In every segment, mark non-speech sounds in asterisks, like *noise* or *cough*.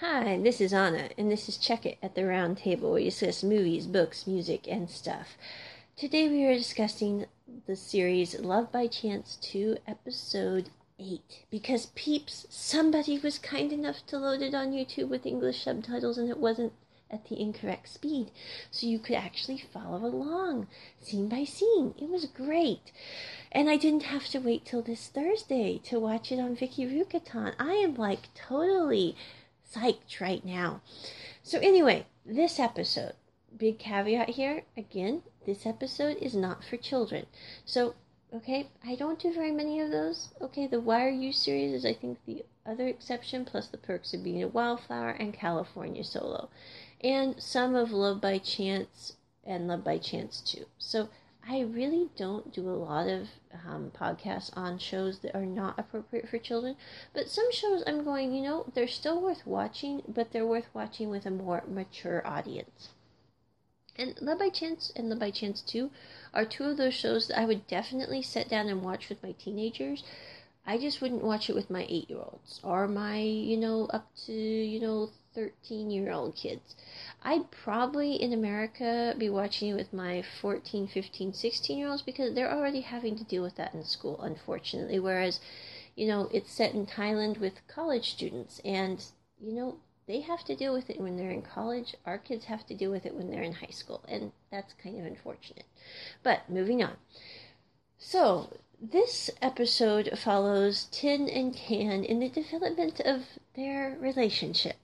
Hi, this is Anna, and this is Check It at the Round Table, where we discuss movies, books, music, and stuff. Today we are discussing the series Love by Chance 2, Episode 8. Because, peeps, somebody was kind enough to load it on YouTube with English subtitles, and it wasn't at the incorrect speed. So you could actually follow along, scene by scene. It was great. And I didn't have to wait till this Thursday to watch it on Viki Rakuten. I am like totally psyched right now. So, anyway, this episode, big caveat here again, this episode is not for children. So, okay, I don't do very many of those. Okay, the Why Are You series is, I think, the other exception, plus the perks of being a wallflower and California solo. And some of Love by Chance and Love by Chance too. So, I really don't do a lot of um, podcasts on shows that are not appropriate for children, but some shows I'm going, you know, they're still worth watching, but they're worth watching with a more mature audience. And Love by Chance and Love by Chance 2 are two of those shows that I would definitely sit down and watch with my teenagers. I just wouldn't watch it with my eight year olds or my, you know, up to, you know, 13 year old kids. I'd probably in America be watching it with my 14, 15, 16 year olds because they're already having to deal with that in school, unfortunately. Whereas, you know, it's set in Thailand with college students and, you know, they have to deal with it when they're in college. Our kids have to deal with it when they're in high school, and that's kind of unfortunate. But moving on. So, this episode follows Tin and Can in the development of their relationship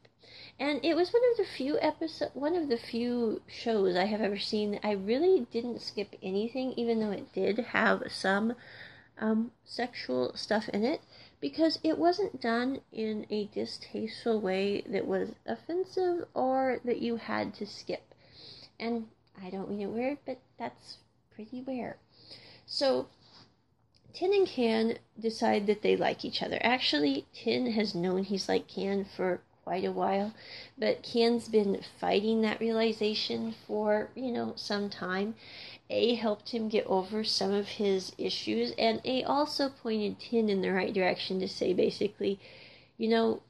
and it was one of the few episode one of the few shows I have ever seen that I really didn't skip anything, even though it did have some um, sexual stuff in it, because it wasn't done in a distasteful way that was offensive or that you had to skip. And I don't mean it weird, but that's pretty rare. So Tin and Can decide that they like each other. Actually, Tin has known he's like Can for quite a while. But Can's been fighting that realization for, you know, some time. A helped him get over some of his issues, and A also pointed Tin in the right direction to say basically, you know,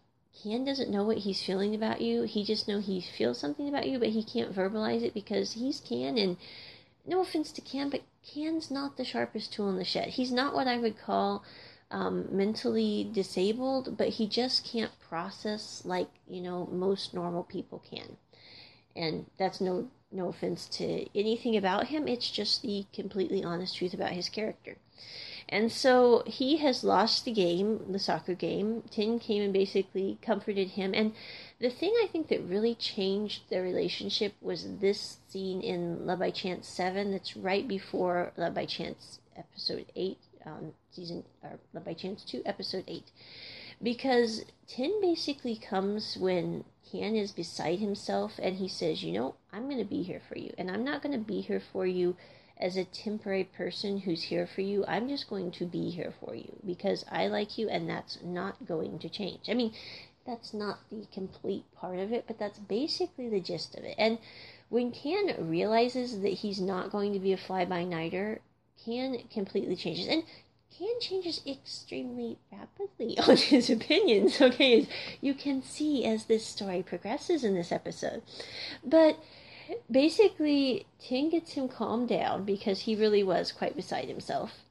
Can doesn't know what he's feeling about you. He just know he feels something about you, but he can't verbalize it because he's Can and no offense to Can, but Can's not the sharpest tool in the shed. He's not what I would call um, mentally disabled, but he just can't process like you know most normal people can. And that's no no offense to anything about him. It's just the completely honest truth about his character. And so he has lost the game, the soccer game. Tin came and basically comforted him. And the thing I think that really changed their relationship was this scene in Love by Chance 7 that's right before Love by Chance episode 8 um, season or Love by Chance 2, episode 8. Because Tin basically comes when Can is beside himself and he says, You know, I'm going to be here for you. And I'm not going to be here for you as a temporary person who's here for you. I'm just going to be here for you because I like you and that's not going to change. I mean, that's not the complete part of it, but that's basically the gist of it. And when Can realizes that he's not going to be a fly by nighter, Can completely changes. And Can changes extremely rapidly *laughs* on his opinions, okay, as you can see as this story progresses in this episode. But basically, Tin gets him calmed down because he really was quite beside himself.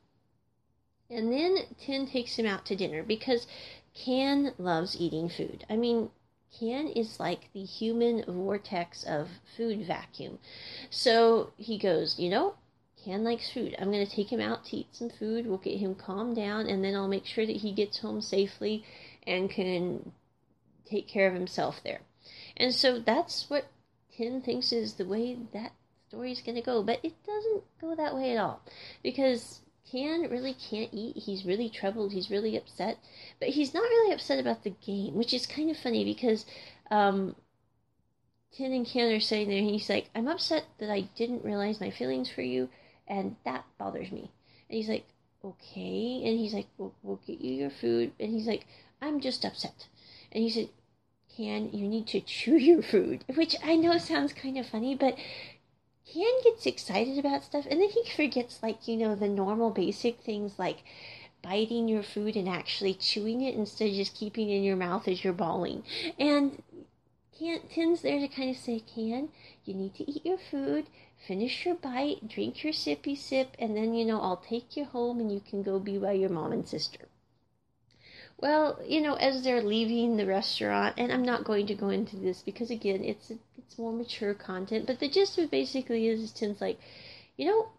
And then Tin takes him out to dinner because Can loves eating food. I mean, Can is like the human vortex of food vacuum. So he goes, You know, Can likes food. I'm going to take him out to eat some food. We'll get him calmed down, and then I'll make sure that he gets home safely and can take care of himself there. And so that's what Tin thinks is the way that story's going to go. But it doesn't go that way at all. Because Can really can't eat. He's really troubled. He's really upset. But he's not really upset about the game, which is kind of funny because um, Tin and Can are sitting there and he's like, I'm upset that I didn't realize my feelings for you and that bothers me. And he's like, okay. And he's like, we'll, we'll get you your food. And he's like, I'm just upset. And he said, Can, you need to *laughs* chew your food. Which I know sounds kind of funny, but Can gets excited about stuff and then he forgets, like, you know, the normal basic things like biting your food and actually chewing it instead of just keeping it in your mouth as you're bawling. And Can Tin's there to kind of say, Can, you need to eat your food, finish your bite, drink your sippy sip, and then, you know, I'll take you home and you can go be by your mom and sister. Well, you know, as they're leaving the restaurant, and I'm not going to go into this because again, it's it's more mature content, but the gist of it basically is Tin's like, you know,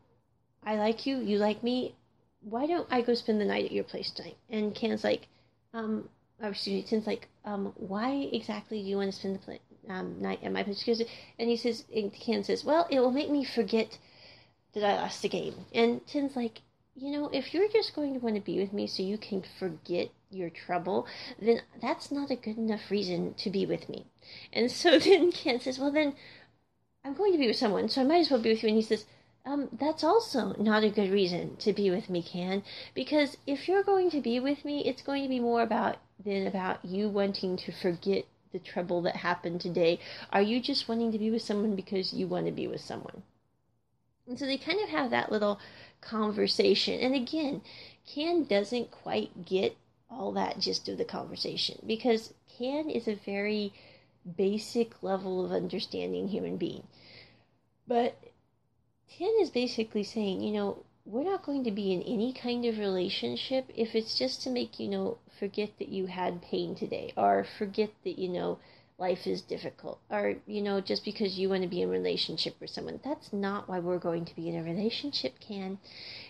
I like you, you like me. Why don't I go spend the night at your place tonight? And Ken's like, um, or excuse me, Tin's like, um, why exactly do you want to spend the play, um, night at my place? And he says, and Ken says, well, it will make me forget that I lost the game. And Tin's like, you know, if you're just going to want to be with me so you can forget your trouble, then that's not a good enough reason to be with me. And so *laughs* then Ken says, well, then I'm going to be with someone, so I might as well be with you. And he says, um, that's also not a good reason to be with me, Ken, because if you're going to be with me, it's going to be more about than about you wanting to forget the trouble that happened today. Are you just wanting to be with someone because you want to be with someone? And so they kind of have that little conversation. And again, Ken doesn't quite get all that gist of the conversation because Can is a very basic level of understanding human being. But Tin is basically saying, you know, we're not going to be in any kind of relationship if it's just to make, you know, forget that you had pain today or forget that, you know, life is difficult or, you know, just because you want to be in a relationship with someone. That's not why we're going to be in a relationship, Can.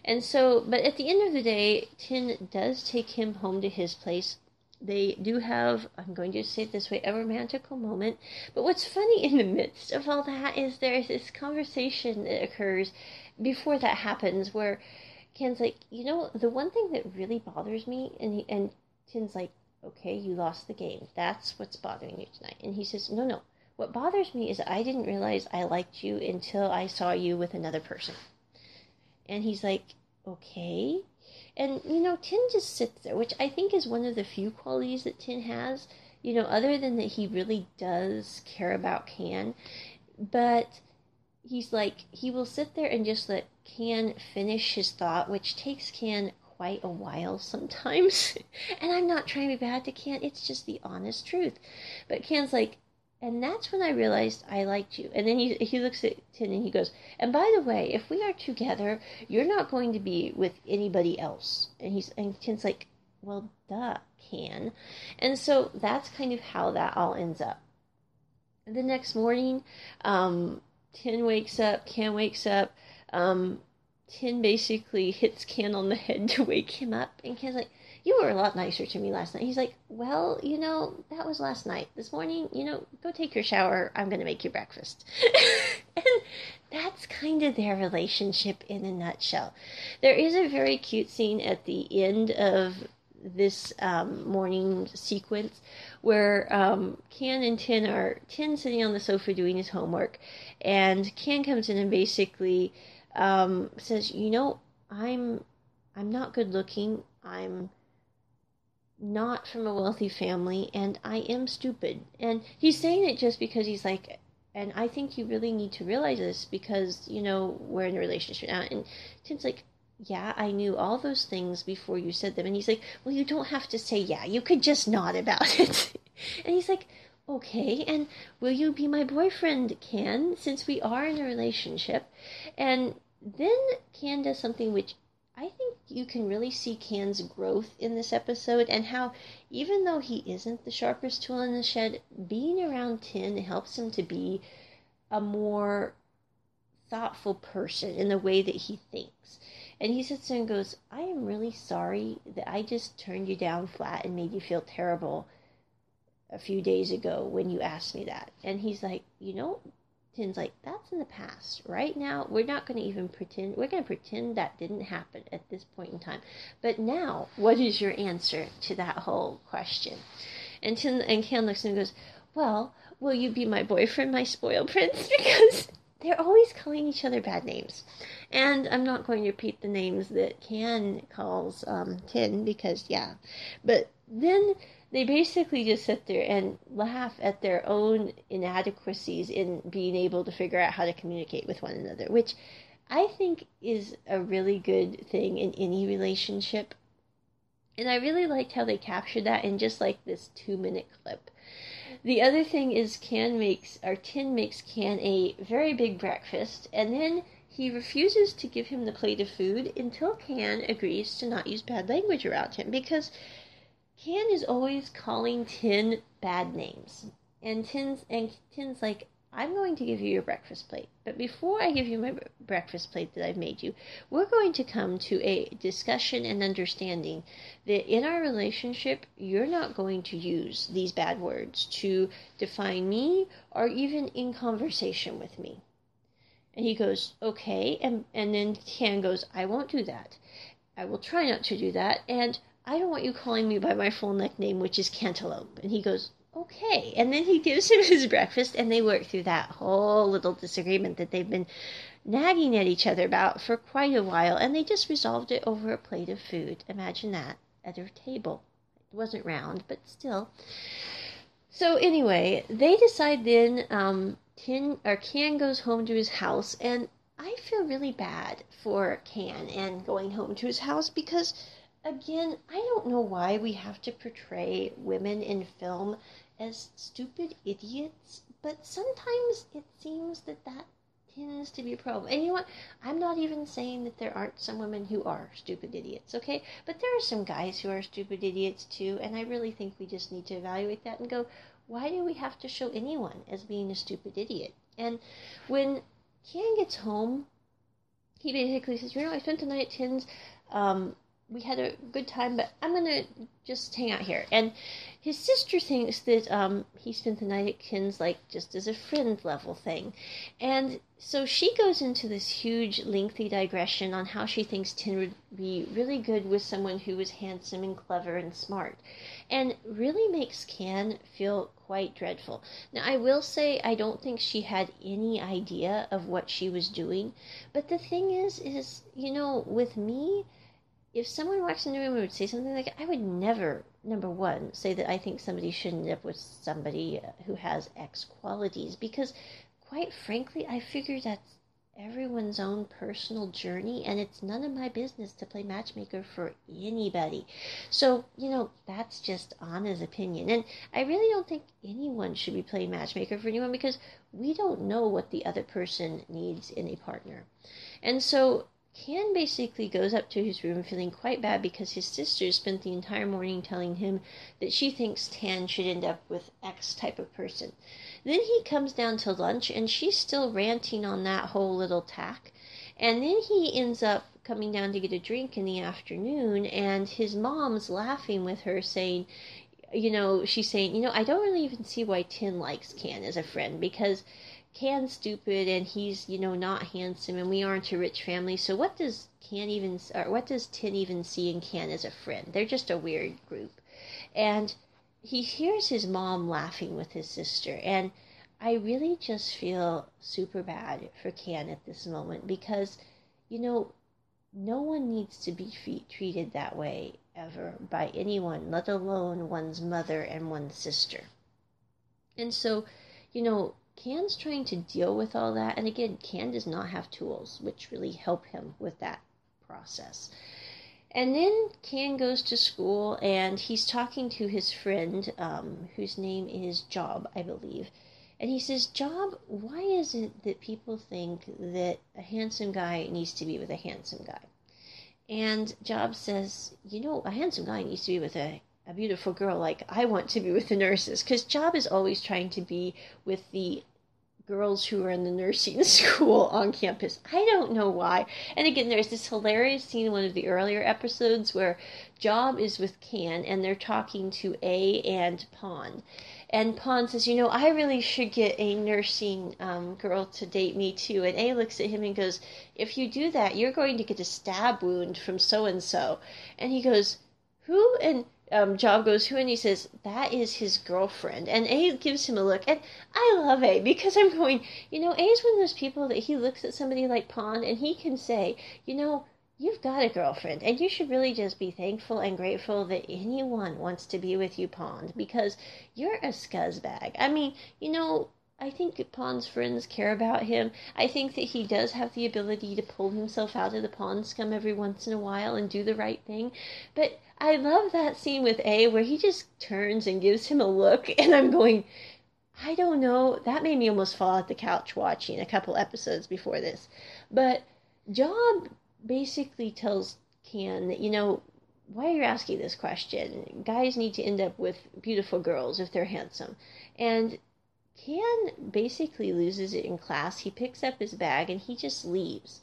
And so, but at the end of the day, Tin does take him home to his place they do have, I'm going to say it this way, a romantical moment. But what's funny in the midst of all that is there's this conversation that occurs before that happens where Ken's like, you know, the one thing that really bothers me, and he, and Tin's like, okay, you lost the game. That's what's bothering you tonight. And he says, no, no. What bothers me is I didn't realize I liked you until I saw you with another person. And he's like, okay. And, you know, Tin just sits there, which I think is one of the few qualities that Tin has, you know, other than that he really does care about Can. But he's like, he will sit there and just let Can finish his thought, which takes Can quite a while sometimes. *laughs* and I'm not trying to be bad to Can, it's just the honest truth. But Can's like, and that's when I realized I liked you. And then he, he looks at Tin and he goes, And by the way, if we are together, you're not going to be with anybody else. And he's and Tin's like, Well, duh, can. And so that's kind of how that all ends up. The next morning, um, Tin wakes up, Can wakes up. Um, Tin basically hits Can on the head to wake him up. And Can's like, you were a lot nicer to me last night. He's like, Well, you know, that was last night. This morning, you know, go take your shower. I'm to make you breakfast. *laughs* and that's kind of their relationship in a nutshell. There is a very cute scene at the end of this um, morning sequence where um, Can and Tin are Tin sitting on the sofa doing his homework, and Can comes in and basically um, says, "You know, I'm I'm not good looking. I'm not from a wealthy family and I am stupid. And he's saying it just because he's like, and I think you really need to realize this because, you know, we're in a relationship now. And Tin's like, yeah, I knew all those things before you said them. And he's like, well, you don't have to say yeah. You could just nod about *laughs* it. and he's like, okay, and will you be my boyfriend, Can, since we are in a relationship? And then Can does something which I think you can really see Can's growth in this episode and how, even though he isn't the sharpest tool in the shed, being around Tin helps him to be a more thoughtful person in the way that he thinks. And he sits there and goes, I am really sorry that I just turned you down flat and made you feel terrible a few days ago when you asked me that. And he's like, You know, Tin's like, that's in the past. Right now, we're not going to even pretend, we're going to pretend that didn't happen at this point in time. But now, what is your answer to that whole question? And Tin and Ken looks and goes, well, will you be my boyfriend, my spoiled prince? *laughs* Because they're always calling each other bad names. And I'm not going to repeat the names that Can calls um, Tin because, yeah. But then they basically just sit there and laugh at their own inadequacies in being able to figure out how to communicate with one another, which I think is a really good thing in any relationship. And I really liked how they captured that in just like this two minute clip. the other thing is Can makes or Tin makes Can a very big breakfast, and then he refuses to give him the plate of food until Can agrees to not use bad language around him because Can is always calling Tin bad names. And Tin's and Tin's like, I'm going to give you your breakfast plate. But before I give you my breakfast plate that I've made you, we're going to come to a discussion and understanding that in our relationship, you're not going to use these bad words to define me or even in conversation with me. And he goes, okay. And, and then Can goes, I won't do that. I will try not to do that. And I don't want you calling me by my full nickname, which is Cantaloupe. And he goes, okay. And then he gives him his breakfast, and they work through that whole little disagreement that they've been nagging at each other about for quite a while, and they just resolved it over a plate of food. Imagine that at their table. It wasn't round, but still. So anyway, they decide then. Um, Tin or Can goes home to his house, and I feel really bad for Can and going home to his house because again, I don't know why we have to portray women in film as stupid idiots, but sometimes it seems that that tends to be a problem. And you know what? I'm not even saying that there aren't some women who are stupid idiots, okay? But there are some guys who are stupid idiots too, and I really think we just need to evaluate that and go, why do we have to show anyone as being a stupid idiot? And when Can gets home, he basically says, you know, I spent the night at Tin's. Um, we had a good time, but I'm gonna just hang out here. And his sister thinks that um, he spent the night at Kin's like just as a friend level thing, and so she goes into this huge, lengthy digression on how she thinks Tin would be really good with someone who was handsome and clever and smart, and really makes Can feel quite dreadful. Now, I will say I don't think she had any idea of what she was doing, but the thing is, is you know, with me if someone walks in the room and would say something like, I would never, number one, say that I think somebody should end up with somebody uh, who has X qualities because, quite frankly, I figure that's everyone's own personal journey and it's none of my business to play matchmaker for anybody. So, you know, that's just Anna's opinion. And I really don't think anyone should be playing matchmaker for anyone because we don't know what the other person needs in a partner. And so Can basically goes up to his room feeling quite bad because his sister spent the entire morning telling him that she thinks Tan should end up with X type of person. Then he comes down to lunch and she's still ranting on that whole little tack. And then he ends up coming down to get a drink in the afternoon and his mom's laughing with her saying, you know, she's saying, you know, I don't really even see why Tin likes Can as a friend because Can's stupid and he's, you know, not handsome and we aren't a rich family. So what does Can even or what does Tin even see in Can as a friend? They're just a weird group. And he hears his mom laughing with his sister and I really just feel super bad for Can at this moment because you know no one needs to be treated that way ever by anyone, let alone one's mother and one's sister. And so, you know, Can's trying to deal with all that. And again, Can does not have tools, which really help him with that process. And then Can goes to school and he's talking to his friend, um, whose name is Job, I believe. And he says, Job, why is it that people think that a handsome guy needs to be with a handsome guy? And Job says, You know, a handsome guy needs to be with a a beautiful girl like I want to be with the nurses because Job is always trying to be with the girls who are in the nursing *laughs* school on campus. I don't know why. And again, there's this hilarious scene in one of the earlier episodes where Job is with Can and they're talking to A and Pond. And Pond says, You know, I really should get a nursing um, girl to date me too. And A looks at him and goes, If you do that, you're going to get a stab wound from so and so. And he goes, Who? And um, Job goes who and he says that is his girlfriend. And A gives him a look and I love A because I'm going you know A is one of those people that he looks at somebody like Pond, and he can say you know you've got a girlfriend and you should really just be thankful and grateful that anyone wants to be with you Pond because you're a scuzzbag. I mean you know I think Pond's friends care about him. I think that he does have the ability to pull himself out of the pond scum every once in a while and do the right thing. But I love that scene with A where he just turns and gives him a look, *laughs* and I'm going, I don't know. That made me almost fall off the couch watching a couple episodes before this. But Job basically tells Can that, you know, why are you asking this question? Guys need to end up with beautiful girls if they're handsome. And Can basically loses it in class. He picks up his bag and he just leaves.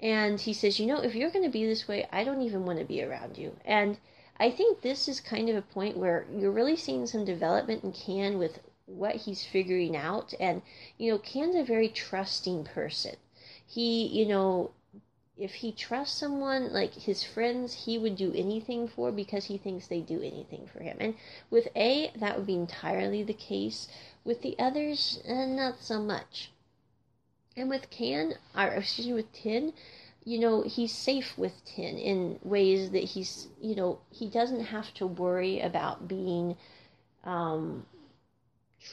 And he says, You know, if you're going to be this way, I don't even want to be around you. And I think this is kind of a point where you're really seeing some development in Can with what he's figuring out. And, you know, Can's a very trusting person. He, you know, if he trusts someone like his friends, he would do anything for because he thinks they do anything for him. And with A, that would be entirely the case. With the others, uh, not so much. And with Can, or excuse me, with Tin, you know, he's safe with Tin in ways that he's, you know, he doesn't have to worry about being um,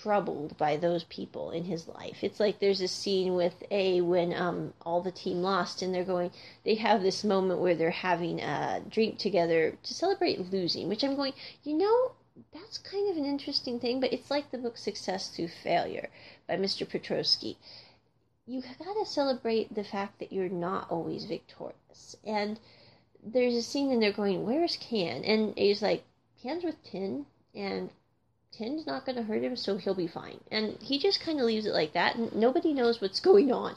troubled by those people in his life. It's like there's a scene with A when um, all the team lost and they're going, they have this moment where they're having a drink together to celebrate losing, which I'm going, you know, that's kind of an interesting thing, but it's like the book Success Through Failure by Mr. Petroski you got to celebrate the fact that you're not always victorious. And there's a scene and they're going, "Where's Can?" And he's like, "Can's with Tin, and Tin's not going to hurt him, so he'll be fine." And he just kind of leaves it like that, and nobody knows what's going on.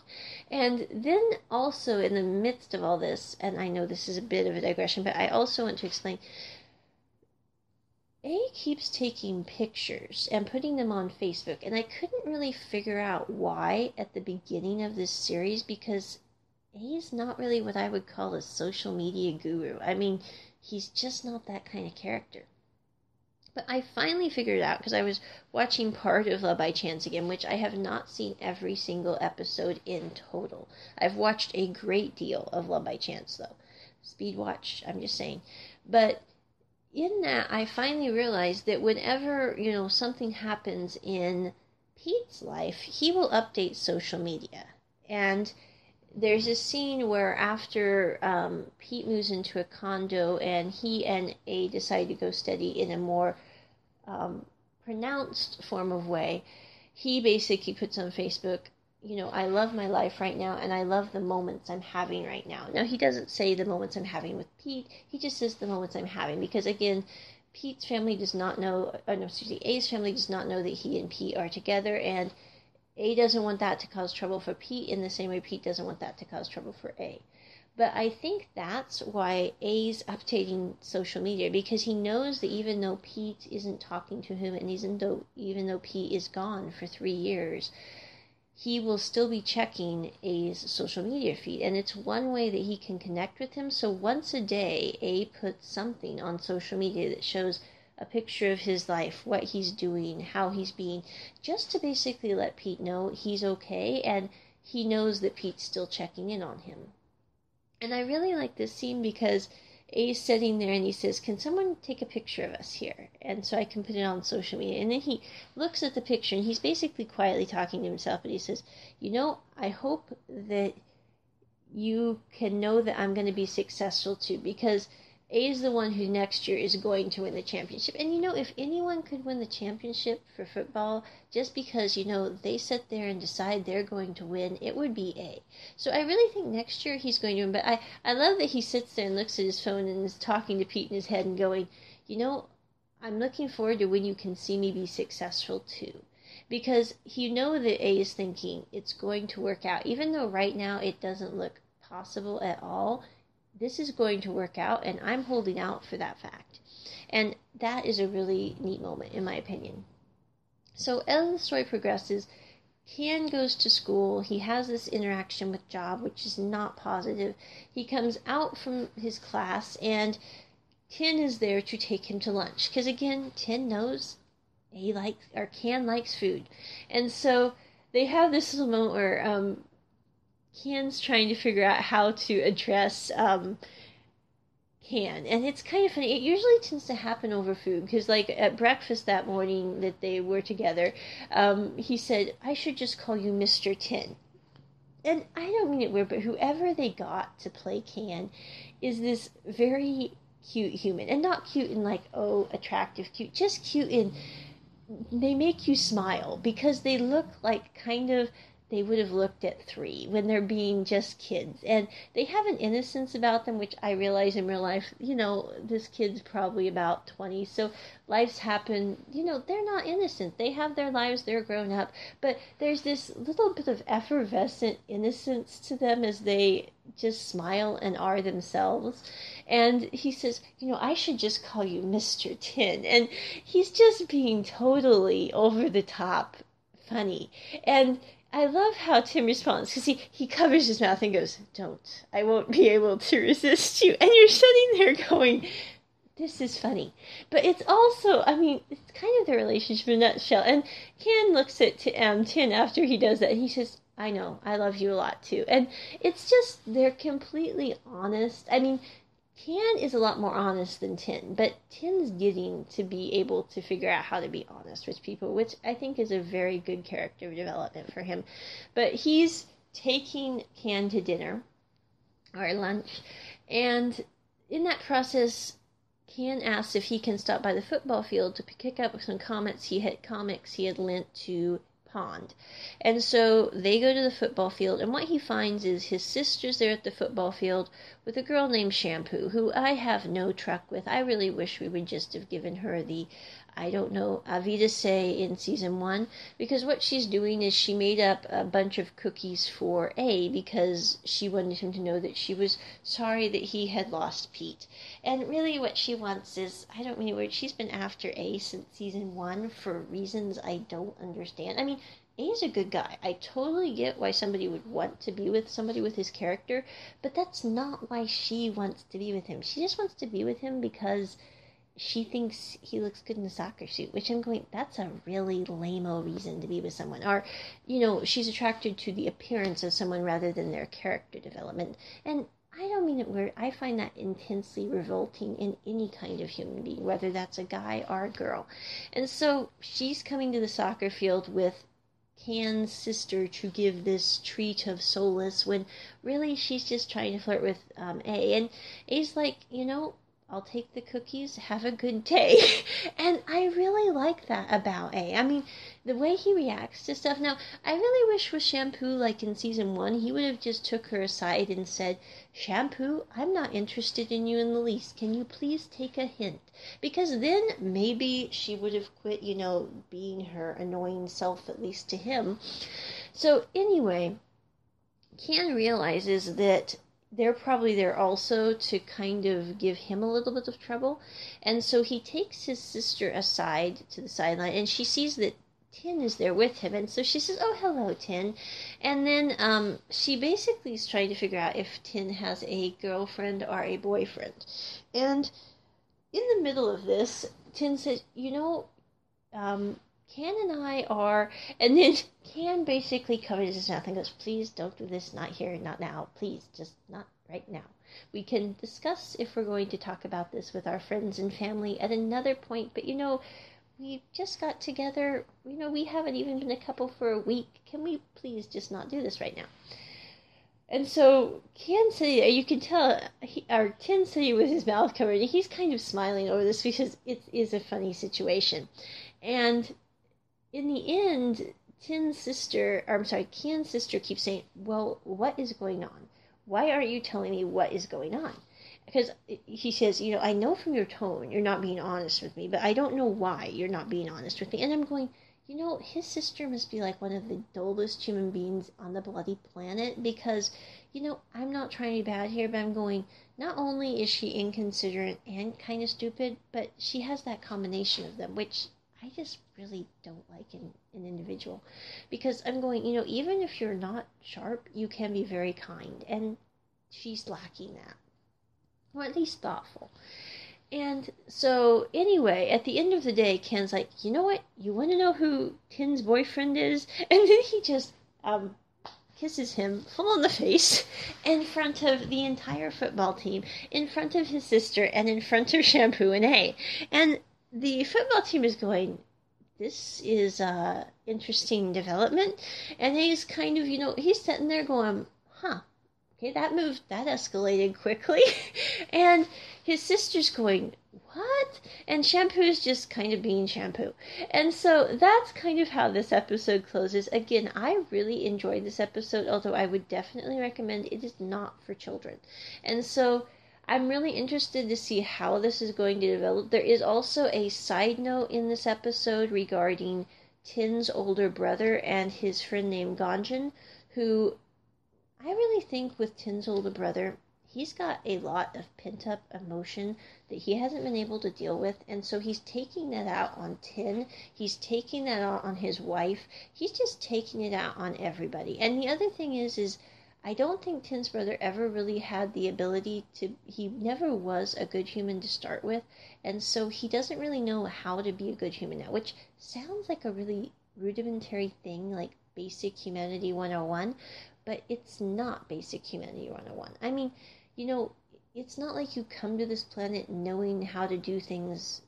And then also in the midst of all this, and I know this is a bit of a digression, but I also want to explain a keeps taking pictures and putting them on Facebook, and I couldn't really figure out why at the beginning of this series because A is not really what I would call a social media guru. I mean, he's just not that kind of character. But I finally figured it out because I was watching part of Love by Chance again, which I have not seen every single episode in total. I've watched a great deal of Love by Chance though. Speed watch, I'm just saying. But in that, I finally realized that whenever, you know, something happens in Pete's life, he will update social media. And there's a scene where after um, Pete moves into a condo and he and A decide to go study in a more um, pronounced form of way, he basically puts on Facebook, you know, I love my life right now and I love the moments I'm having right now. Now, he doesn't say the moments I'm having with Pete, he just says the moments I'm having because, again, Pete's family does not know, oh no, excuse me, A's family does not know that he and Pete are together, and A doesn't want that to cause trouble for Pete in the same way Pete doesn't want that to cause trouble for A. But I think that's why A's updating social media because he knows that even though Pete isn't talking to him and even though even though Pete is gone for three years, he will still be checking A's social media feed. And it's one way that he can connect with him. So once a day, A puts something on social media that shows a picture of his life, what he's doing, how he's being, just to basically let Pete know he's okay and he knows that Pete's still checking in on him. And I really like this scene because A's sitting there and he says, Can someone take a picture of us here? And so I can put it on social media. And then he looks at the picture and he's basically quietly talking to himself, but he says, You know, I hope that you can know that I'm going to be successful too because a is the one who next year is going to win the championship. And you know, if anyone could win the championship for football just because, you know, they sit there and decide they're going to win, it would be A. So I really think next year he's going to win. But I, I love that he sits there and looks at his phone and is talking to Pete in his head and going, you know, I'm looking forward to when you can see me be successful too. Because you know that A is thinking it's going to work out. Even though right now it doesn't look possible at all, this is going to work out, and I'm holding out for that fact. And that is a really neat moment, in my opinion. So, as the story progresses, Can goes to school. He has this interaction with Job, which is not positive. He comes out from his class, and Tin is there to take him to lunch. Because again, Tin knows he likes or Can likes food, and so they have this little moment where um, Can's trying to figure out how to address um, Can. And it's kind of funny. It usually tends to happen over food because, like, at breakfast that morning that they were together, um, he said, I should just call you Mr. Tin. And I don't mean it weird, but whoever they got to play Can is this very cute human. And not cute in, like, oh, attractive, cute. Just cute in they make you smile because they look like kind of they would have looked at three when they're being just kids. And they have an innocence about them, which I realize in real life, you know, this kid's probably about 20. So lives happen, you know, they're not innocent. They have their lives, they're grown up. But there's this little bit of effervescent innocence to them as they just smile and are themselves. And he says, you know, I should just call you Mr. Tin. And he's just being totally over the top funny. And I love how Tin responds because he, he covers his mouth and goes, Don't. I won't be able to resist you. And you're sitting there going, This is funny. But it's also, I mean, it's kind of the relationship in a nutshell. And Ken looks at um, Tin after he does that and he says, I know, I love you a lot too. And it's just, they're completely honest. I mean, Can is a lot more honest than Tin, but Tin's getting to be able to figure out how to be honest with people, which I think is a very good character development for him. But he's taking Can to dinner or lunch, and in that process, Can asks if he can stop by the football field to pick up some comics he had comics he had lent to pond. And so they go to the football field, and what he finds is his sister's there at the football field with a girl named Shampoo, who I have no truck with. I really wish we would just have given her the I don't know, Avita say in season one, because what she's doing is she made up a bunch of cookies for A because she wanted him to know that she was sorry that he had lost Pete. And really, what she wants is I don't mean word, she's been after A since season one for reasons I don't understand. I mean, a is a good guy. I totally get why somebody would want to be with somebody with his character, but that's not why she wants to be with him. She just wants to be with him because she thinks he looks good in a soccer suit, which I'm going, that's a really lame reason to be with someone. Or, you know, she's attracted to the appearance of someone rather than their character development. And I don't mean it weird. I find that intensely revolting in any kind of human being, whether that's a guy or a girl. And so she's coming to the soccer field with Can's sister to give this treat of solace when really she's just trying to flirt with um, A. And A's like, you know, I'll take the cookies. *laughs* Have a good day. *laughs* and I really like that about A. I mean, the way he reacts to stuff. Now, I really wish with Shampoo, like in season one, he would have just took her aside and said, Shampoo, I'm not interested in you in the least. Can you please take a hint? Because then maybe she would have quit, you know, being her annoying self, at least to him. So, anyway, Can realizes that they're probably there also to kind of give him a little bit of trouble. And so he takes his sister aside to the sideline and she sees that Tin is there with him. And so she says, Oh, hello, Tin. And then um, she basically is trying to figure out if Tin has a girlfriend or a boyfriend. And in the middle of this, Tin says, You know, um, Can and I are, and then Can basically covers his mouth and goes, Please don't do this, not here, not now, please, just not right now. We can discuss if we're going to talk about this with our friends and family at another point, but you know, we just got together, you know, we haven't even been a couple for a week. Can we please just not do this right now? And so Can City, uh, you can tell, he, or Tin City with his mouth covered, he's kind of smiling over this because it is a funny situation. And in the end, Tin's sister, or I'm sorry, Can's sister keeps saying, Well, what is going on? Why aren't you telling me what is going on? Because he says, You know, I know from your tone you're not being honest with me, but I don't know why you're not being honest with me. And I'm going, You know, his sister must be like one of the dullest human beings on the bloody planet because, you know, I'm not trying to be bad here, but I'm going, not only is she inconsiderate and kind of stupid, but she has that combination of them, which I just really don't like in an individual because I'm going, you know, even if you're not sharp, you can be very kind, and she's lacking that, or at least thoughtful. And so, anyway, at the end of the day, Ken's like, you know what? You want to know who Tin's boyfriend is? *laughs* And then he just um, kisses him full in the face *laughs* in front of the entire football team, in front of his sister, and in front of Shampoo and A. And the football team is going, this is a interesting development. And he's kind of, you know, he's sitting there going, huh, Okay, that moved, that escalated quickly. *laughs* and his sister's going, What? And Shampoo's just kind of being shampoo. And so that's kind of how this episode closes. Again, I really enjoyed this episode, although I would definitely recommend it is not for children. And so I'm really interested to see how this is going to develop. There is also a side note in this episode regarding Tin's older brother and his friend named Ganjin, who I really think with Tin's older brother, he's got a lot of pent up emotion that he hasn't been able to deal with. And so he's taking that out on Tin. He's taking that out on his wife. He's just taking it out on everybody. And the other thing is, is I don't think Tin's brother ever really had the ability to, he never was a good human to start with. And so he doesn't really know how to be a good human now, which sounds like a really rudimentary thing, like basic humanity 101 but it's not basic humanity 101. I mean, you know, it's not like you come to this planet knowing how to do things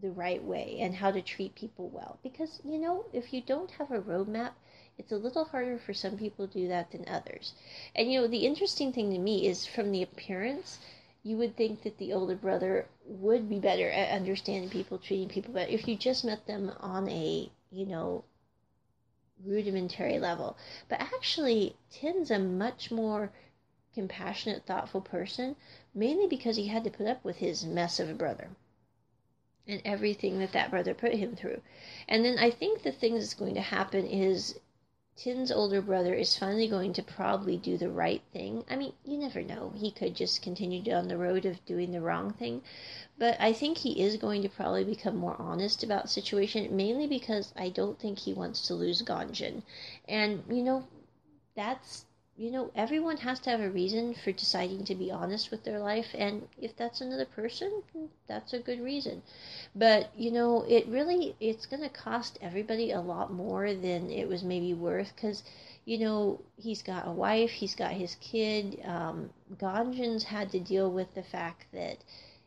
the right way and how to treat people well. Because, you know, if you don't have a roadmap, it's a little harder for some people to do that than others. And, you know, the interesting thing to me is from the appearance, you would think that the older brother would be better at understanding people, treating people better if you just met them on a, you know, rudimentary level. But actually, Tin's a much more compassionate, thoughtful person, mainly because he had to put up with his mess of a brother and everything that that brother put him through. And then I think the thing that's going to happen is Tin's older brother is finally going to probably do the right thing. I mean, you never know. He could just continue down the road of doing the wrong thing. But I think he is going to probably become more honest about the situation, mainly because I don't think he wants to lose Ganjin. And, you know, that's you know, everyone has to have a reason for deciding to be honest with their life, and if that's another person, that's a good reason. But you know, it really it's going to cost everybody a lot more than it was maybe worth because you know he's got a wife, he's got his kid. Um, Ganjin's had to deal with the fact that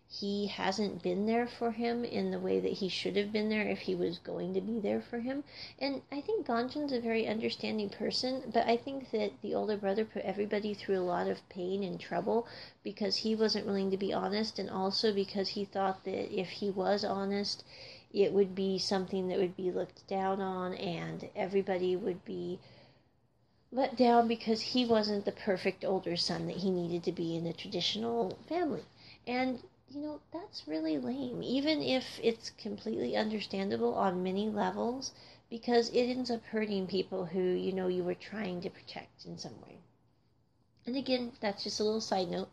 he hasn't been there for him in the way that he should have been there if he was going to be there for him. And I think Ganjin's a very understanding person, but I think that the older brother put everybody through a lot of pain and trouble because he wasn't willing to be honest, and also because he thought that if he was honest, it would be something that would be looked down on, and everybody would be let down because he wasn't the perfect older son that he needed to be in a traditional family. And you know, that's really lame, even if it's completely understandable on many levels, because it ends up hurting people who, you know, you were trying to protect in some way. And again, that's just a little side note.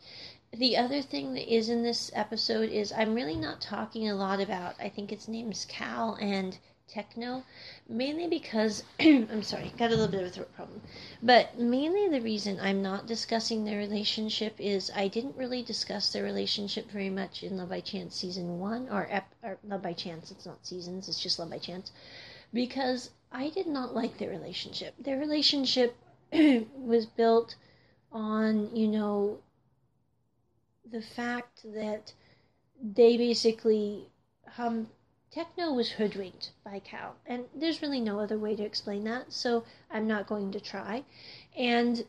The other thing that is in this episode is I'm really not talking a lot about, I think its name's Cal and techno, mainly because *clears throat* I'm sorry, got a little bit of a throat problem. But mainly the reason I'm not discussing their relationship is I didn't really discuss their relationship very much in Love by Chance season one, or, ep- or Love by Chance. It's not seasons; it's just Love by Chance, because I did not like their relationship. Their relationship *clears throat* was built on, you know, the fact that they basically um, Techno was hoodwinked by Cal, and there's really no other way to explain that, so I'm not going to try. And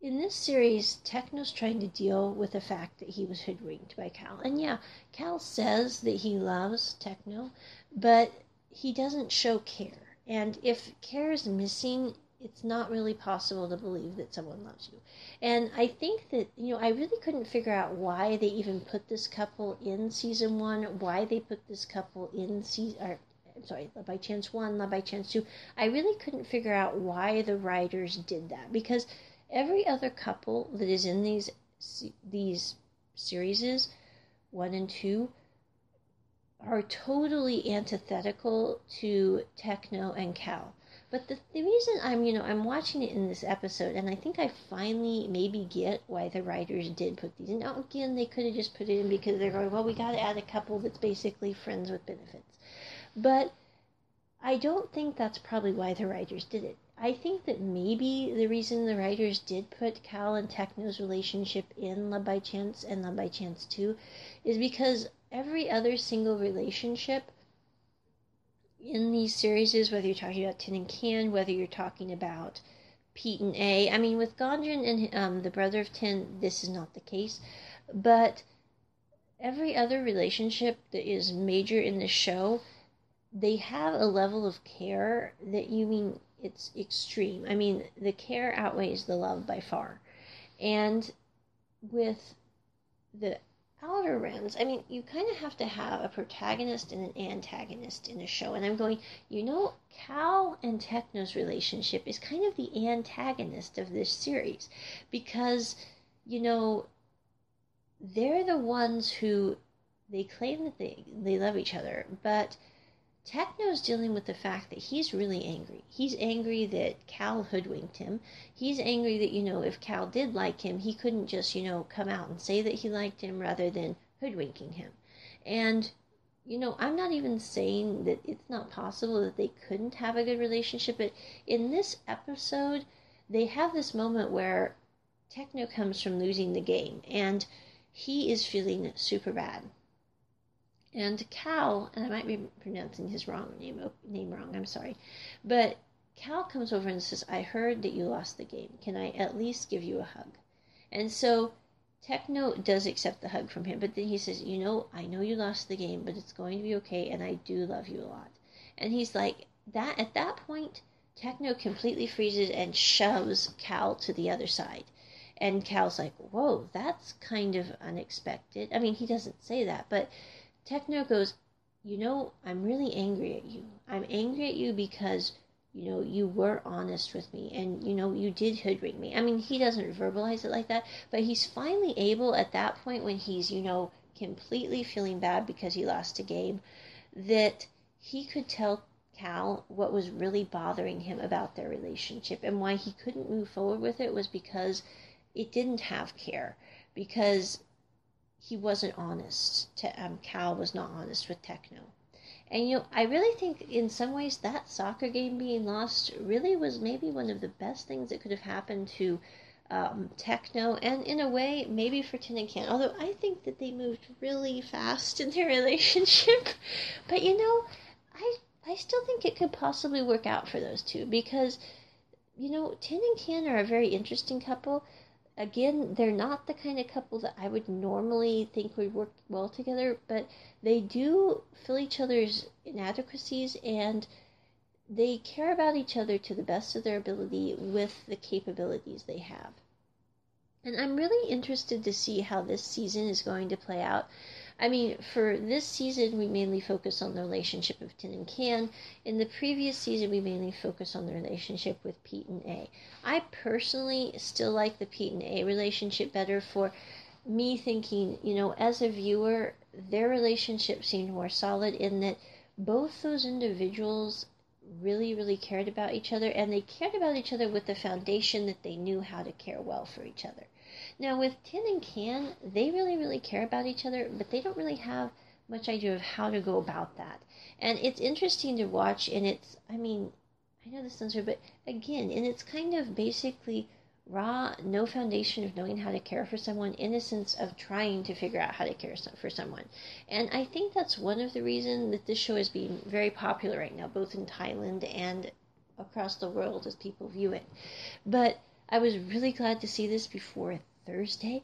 in this series, Techno's trying to deal with the fact that he was hoodwinked by Cal. And yeah, Cal says that he loves Techno, but he doesn't show care. And if care is missing, it's not really possible to believe that someone loves you. And I think that, you know, I really couldn't figure out why they even put this couple in season one, why they put this couple in season, I'm sorry, Love by Chance 1, Love by Chance 2. I really couldn't figure out why the writers did that because every other couple that is in these these series, 1 and 2, are totally antithetical to Techno and Cal. But the, the reason I'm, you know, I'm watching it in this episode, and I think I finally maybe get why the writers did put these in. Now, again, they could have just put it in because they're going, well, we got to add a couple that's basically friends with benefits. But I don't think that's probably why the writers did it. I think that maybe the reason the writers did put Cal and Techno's relationship in Love by Chance and Love by Chance 2 is because every other single relationship in these series, whether you're talking about Tin and Can, whether you're talking about Pete and A. I mean, with Gondren and um, the brother of Tin, this is not the case. But every other relationship that is major in the show, they have a level of care that you mean it's extreme. I mean, the care outweighs the love by far. And with the outer realms, I mean, you kind of have to have a protagonist and an antagonist in a show. And I'm going, you know, Cal and Techno's relationship is kind of the antagonist of this series because, you know, they're the ones who they claim that they, they love each other, but Techno's dealing with the fact that he's really angry. He's angry that Cal hoodwinked him. He's angry that, you know, if Cal did like him, he couldn't just, you know, come out and say that he liked him rather than hoodwinking him. And, you know, I'm not even saying that it's not possible that they couldn't have a good relationship, but in this episode, they have this moment where Techno comes from losing the game and he is feeling super bad and Cal, and I might be pronouncing his wrong name name wrong. I'm sorry, but Cal comes over and says, "I heard that you lost the game. Can I at least give you a hug?" And so Techno does accept the hug from him, but then he says, "You know, I know you lost the game, but it's going to be okay, and I do love you a lot." And he's like that. At that point, Techno completely freezes and shoves Cal to the other side. And Cal's like, "Whoa, that's kind of unexpected." I mean, he doesn't say that, but Techno goes, You know, I'm really angry at you. I'm angry at you because, you know, you were honest with me and, you know, you did hoodwink me. I mean, he doesn't verbalize it like that, but he's finally able at that point when he's, you know, completely feeling bad because he lost a game that he could tell Cal what was really bothering him about their relationship and why he couldn't move forward with it was because it didn't have care. Because he wasn't honest. Um, Cal was not honest with Techno. And you know, I really think in some ways that soccer game being lost really was maybe one of the best things that could have happened to um, Techno, and in a way, maybe for Tin and Can. Although I think that they moved really fast *laughs* in their relationship. but you know, I I still think it could possibly work out for those two because you know, Tin and Can are a very interesting couple again, they're not the kind of couple that I would normally think would work well together, but they do fill each other's inadequacies and they care about each other to the best of their ability with the capabilities they have. And I'm really interested to see how this season is going to play out I mean, for this season, we mainly focus on the relationship of Tin and Can. In the previous season, we mainly focus on the relationship with Pete and Ae. I personally still like the Pete and Ae relationship better for me thinking, you know, as a viewer, their relationship seemed more solid in that both those individuals really, really cared about each other and they cared about each other with the foundation that they knew how to care well for each other. Now, with Tin and Can, they really, really care about each other, but they don't really have much idea of how to go about that. And it's interesting to watch, and it's, I mean, I know this sounds weird, but again, and it's kind of basically raw, no foundation of knowing how to care for someone, innocence of trying to figure out how to care for someone. And I think that's one of the reasons that this show is being very popular right now, both in Thailand and across the world as people view it. But I was really glad to see this before Thursday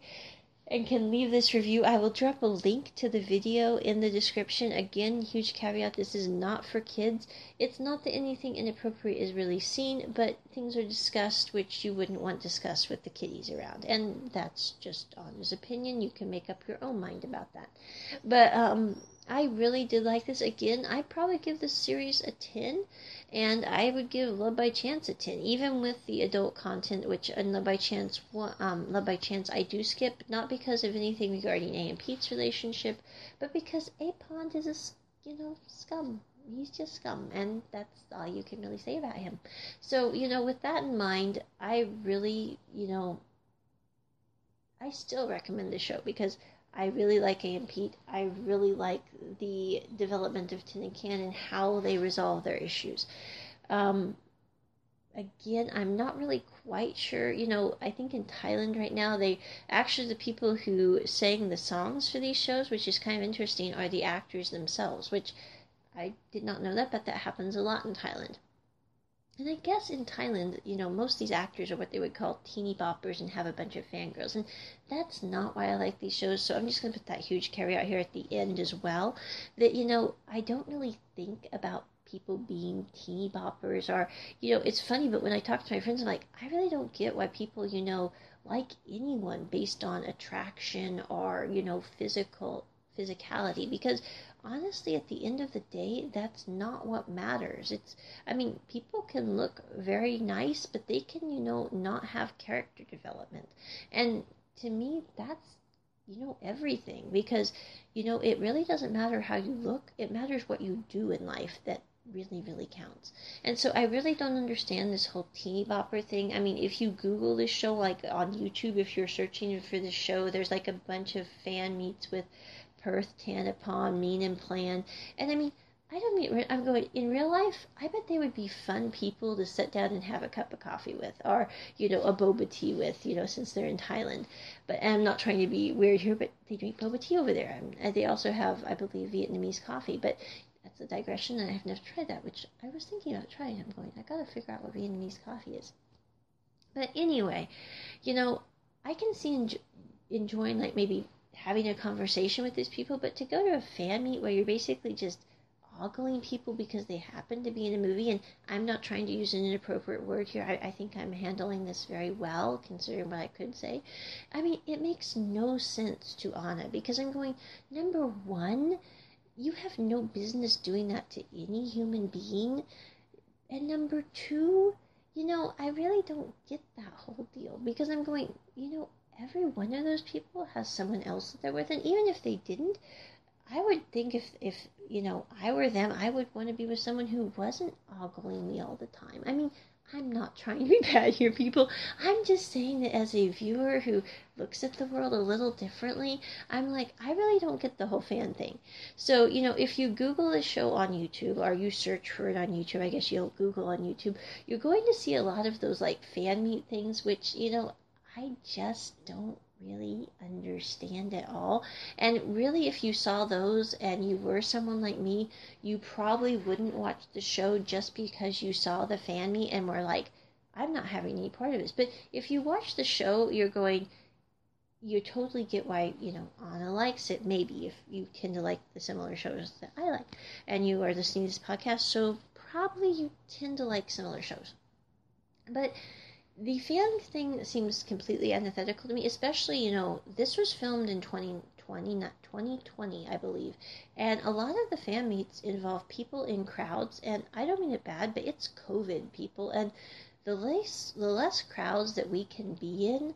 and can leave this review. I will drop a link to the video in the description. Again, huge caveat this is not for kids. It's not that anything inappropriate is really seen, but things are discussed which you wouldn't want discussed with the kiddies around. And that's just Anna's opinion. You can make up your own mind about that. But um, I really did like this. Again, I'd probably give this series a 10 and I would give Love by Chance a 10, even with the adult content, which in Love by Chance, um, Love by Chance, I do skip, not because of anything regarding Ae and Pete's relationship, but because A Pond is a, you know, scum. He's just scum, and that's all you can really say about him. So, you know, with that in mind, I really, you know, I still recommend the show because I really like Ae and Pete. I really like the development of Tin and Can and how they resolve their issues. Um, again, I'm not really quite sure. You know, I think in Thailand right now, they actually the people who sang the songs for these shows, which is kind of interesting, are the actors themselves, which I did not know that, but that happens a lot in Thailand. And I guess in Thailand, you know, most of these actors are what they would call teeny boppers and have a bunch of fangirls. And that's not why I like these shows. So I'm just going to put that huge caveat here at the end as well. That, you know, I don't really think about people being teeny boppers or, you know, it's funny, but when I talk to my friends, I'm like, I really don't get why people, you know, like anyone based on attraction or, you know, physical physicality because honestly at the end of the day that's not what matters. It's i mean people can look very nice but they can you know not have character development. And to me that's you know everything because you know it really doesn't matter how you look it matters what you do in life that really really counts. And so i really don't understand this whole teeny bopper thing. I mean if you google this show like on youtube if you're searching for this show there's like a bunch of fan meets with Perth, Tanapon, Mean and Plan. And I mean, I don't mean, I'm going, in real life, I bet they would be fun people to sit down and have a cup of coffee with, or, you know, a boba tea with, you know, since they're in Thailand. But I'm not trying to be weird here, but they drink boba tea over there. And they also have, I believe, Vietnamese coffee. But that's a digression, and I have never tried that, which I was thinking about trying. I'm going, I gotta figure out what Vietnamese coffee is. But anyway, you know, I can see enjo- enjoying, like, maybe having a conversation with these people, but to go to a fan meet where you're basically just ogling people because they happen to be in a movie, and I'm not trying to use an inappropriate word here. I, I think I'm handling this very well, considering what I could say. I mean, it makes no sense to Anna because I'm going, number one, you have no business doing that to any human being. And number two, you know, I really don't get that whole deal because I'm going, you know, every one of those people has someone else that they're with, and even if they didn't, I would think if if you know I were them, I would want to be with someone who wasn't ogling me all the time. I mean, I'm not *laughs* trying to be bad here, people. I'm just saying that as a viewer who looks at the world a little differently, I'm like, I really don't get the whole fan thing. So, you know, if you Google this show on YouTube or you search for it on YouTube, I guess you'll Google on YouTube, you're going to see a lot of those like fan meet things, which, you know, I just don't really understand at all. And really, if you saw those and you were someone like me, you probably wouldn't watch the show just because you saw the fan meet and were like, I'm not having any part of this. But if you watch the show, you're going, you totally get why, you know, Anna likes it. Maybe if you tend to like the similar shows that I like and you are listening to this podcast, so probably you tend to like similar shows. But the fan thing seems completely antithetical to me, especially, you know, this was filmed in 2020, not 2020, I believe. And a lot of the fan meets involve people in crowds, and I don't mean it bad, but it's COVID people. And the less, the less crowds that we can be in,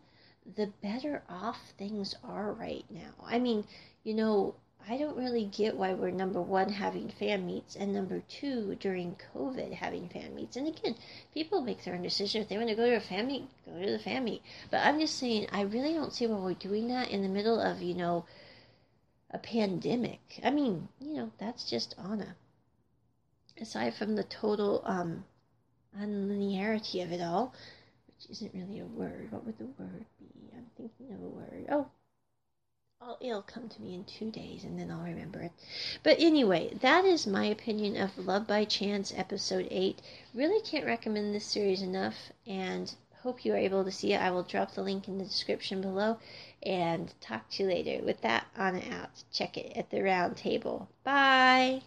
the better off things are right now. I mean, you know, I don't really get why we're number one having fan meets and number two during COVID having fan meets. And again, people make their own decision. If they want to go to a fan meet, go to the fan meet. But I'm just saying, I really don't see why we're doing that in the middle of, you know, a pandemic. I mean, you know, that's just Anna. Aside from the total um, unlinearity of it all, which isn't really a word. What would the word be? I'm thinking of a word. Oh, I'll, it'll come to me in two days and then I'll remember it. But anyway, that is my opinion of Love by Chance episode 8. Really can't recommend this series enough and hope you are able to see it. I will drop the link in the description below and talk to you later. With that, on and out. Check it at the round table. Bye.